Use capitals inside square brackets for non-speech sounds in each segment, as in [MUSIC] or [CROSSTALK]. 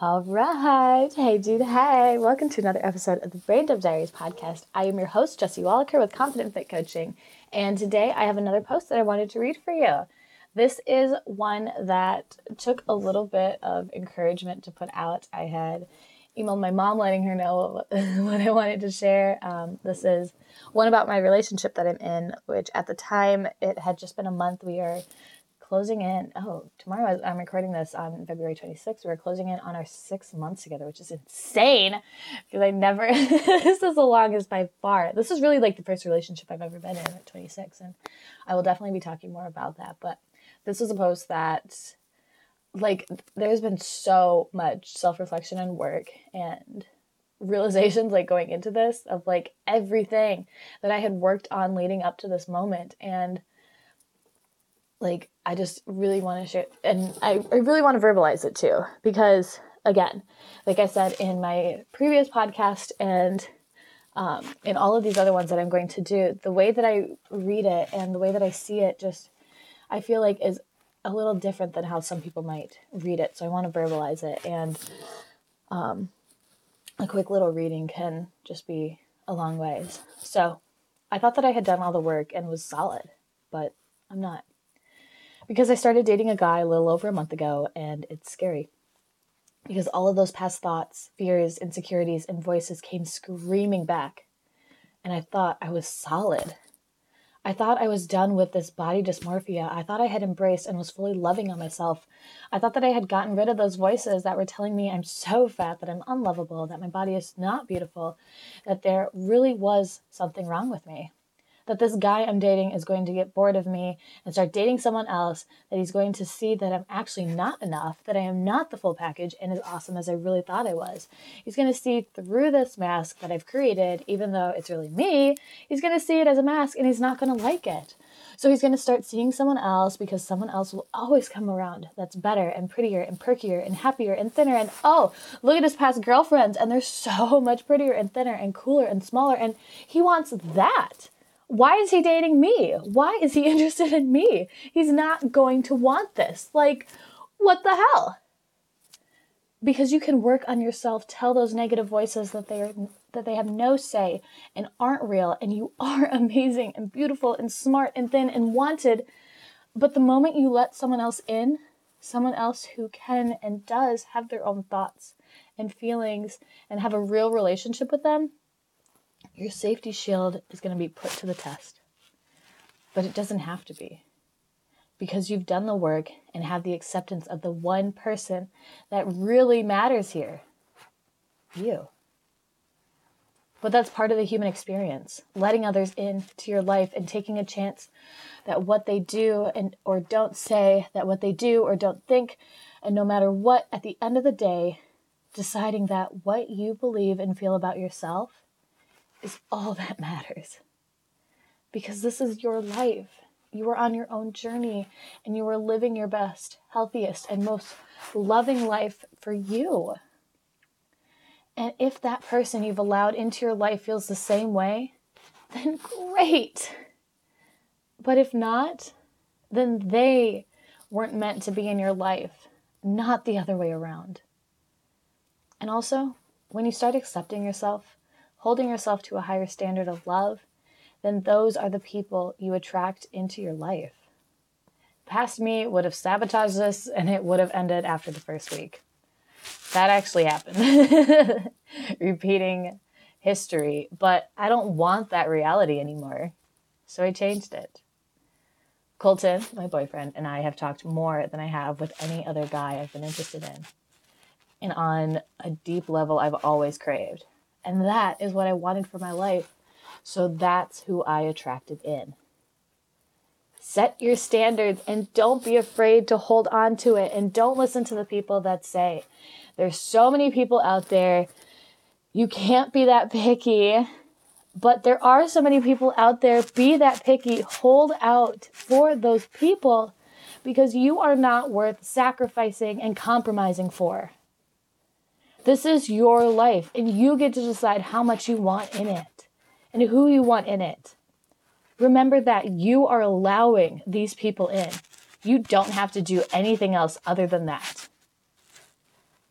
All right. Hey, dude. Hey. Welcome to another episode of the Brain Dump Diaries podcast. I am your host, Jesse Wallaker with Confident Fit Coaching. And today I have another post that I wanted to read for you. This is one that took a little bit of encouragement to put out. I had emailed my mom letting her know [LAUGHS] what I wanted to share. Um, this is one about my relationship that I'm in, which at the time it had just been a month. We are closing in. Oh, tomorrow I'm recording this on February 26th. We're closing in on our six months together, which is insane because I never, [LAUGHS] this is the longest by far. This is really like the first relationship I've ever been in at 26. And I will definitely be talking more about that. But this is a post that, like, there's been so much self reflection and work and realizations like going into this of like everything that I had worked on leading up to this moment. And like I just really want to share and I, I really want to verbalize it too because again like I said in my previous podcast and um, in all of these other ones that I'm going to do the way that I read it and the way that I see it just I feel like is a little different than how some people might read it so I want to verbalize it and um, a quick little reading can just be a long ways. So I thought that I had done all the work and was solid but I'm not because I started dating a guy a little over a month ago, and it's scary. Because all of those past thoughts, fears, insecurities, and voices came screaming back. And I thought I was solid. I thought I was done with this body dysmorphia. I thought I had embraced and was fully loving on myself. I thought that I had gotten rid of those voices that were telling me I'm so fat, that I'm unlovable, that my body is not beautiful, that there really was something wrong with me that this guy I'm dating is going to get bored of me and start dating someone else, that he's going to see that I'm actually not enough, that I am not the full package and as awesome as I really thought I was. He's going to see through this mask that I've created, even though it's really me, he's going to see it as a mask and he's not going to like it. So he's going to start seeing someone else because someone else will always come around that's better and prettier and perkier and happier and thinner. And oh, look at his past girlfriends, and they're so [LAUGHS] much prettier and thinner and cooler and smaller. And he wants that. Why is he dating me? Why is he [LAUGHS] interested in me? He's not going to want this. Like, what the hell? Because you can work on yourself, tell those negative voices that they are that they have no say and aren't real and you [LAUGHS] are amazing and beautiful and smart and thin and wanted. But the moment you let someone else in, someone else who can and does have their own thoughts and feelings and have a real relationship with them, your safety shield is going to be put to the test. But it doesn't have to be. Because you've done the work and have the acceptance of the one person that really matters here you. But that's part of the human experience, letting others into your life and taking a chance that what they do and or don't say, that what they do or don't think, and no matter what, at the end of the day, deciding that what you believe and feel about yourself is all that matters. Because this is your life. You are on your own journey and you are living your best, healthiest, and most loving life for you. And if that person you've allowed into your life feels the same way, then great. But if not, then they weren't meant to be in your life, not the other way around. And also, when you start accepting yourself, holding yourself to a higher standard of love, then those are the people you attract into your life. Past me would have sabotaged this and it would have ended after the first week. That actually happened. [LAUGHS] Repeating history, but I don't want that reality anymore. So I changed it. Colton, my boyfriend, and I have talked more than I have with any other guy I've been interested in. And on a deep level, I've always craved. And that is what I wanted for my life. So that's who I attracted in. Set your standards and don't be afraid to hold on to it and don't listen to the people that say, there's so many people out there. You can't be that picky. But there are so many people out there. Be that picky. Hold out for those people because you are not worth sacrificing and compromising for. This is your life, and you get to decide how much you want in it and who you want in it. Remember that you are allowing these people in. You don't have to do anything else other than that.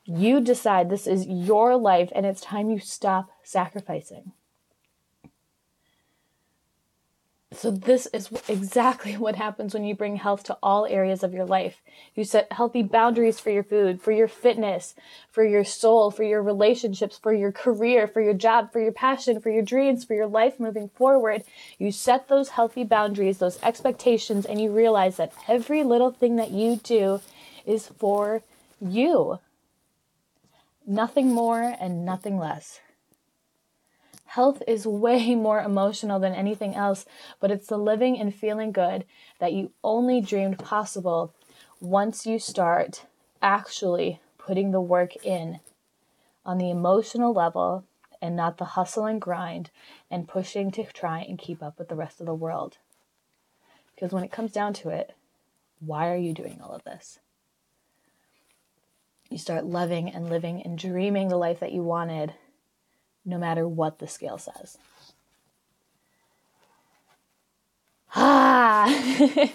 You decide this is your life and it's time you stop sacrificing. So, this is exactly [LAUGHS] what happens when you bring health to all areas of your life. You set healthy boundaries for your food, for your fitness, for your soul, for your relationships, for your career, for your job, for your passion, for your dreams, for your life moving forward. You set those healthy boundaries, those expectations, and you realize that every little thing that you do is for you. Nothing more and nothing less. Health is [LAUGHS] way more emotional than anything else, but it's the living and feeling good that you only dreamed possible once you start actually putting the work in on the emotional level and not the hustle and grind and pushing to try and keep up with the rest of the world. Because when it comes down to it, why are you doing all of this? You start loving and living and dreaming the life that you wanted no matter what the scale says. Ah! [LAUGHS]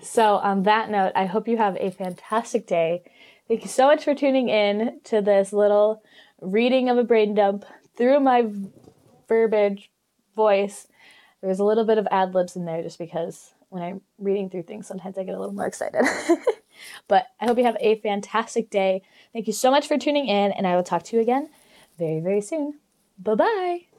so, on that note, I hope you have a fantastic day. Thank you so much for tuning in to this little reading of a brain dump through my verbiage voice. There was a little bit of ad libs in there just because when I'm reading through things, sometimes I get a little more excited. [LAUGHS] but I hope you have a fantastic day. Thank you so much for tuning in, and I will talk to you again very, very soon. Bye bye.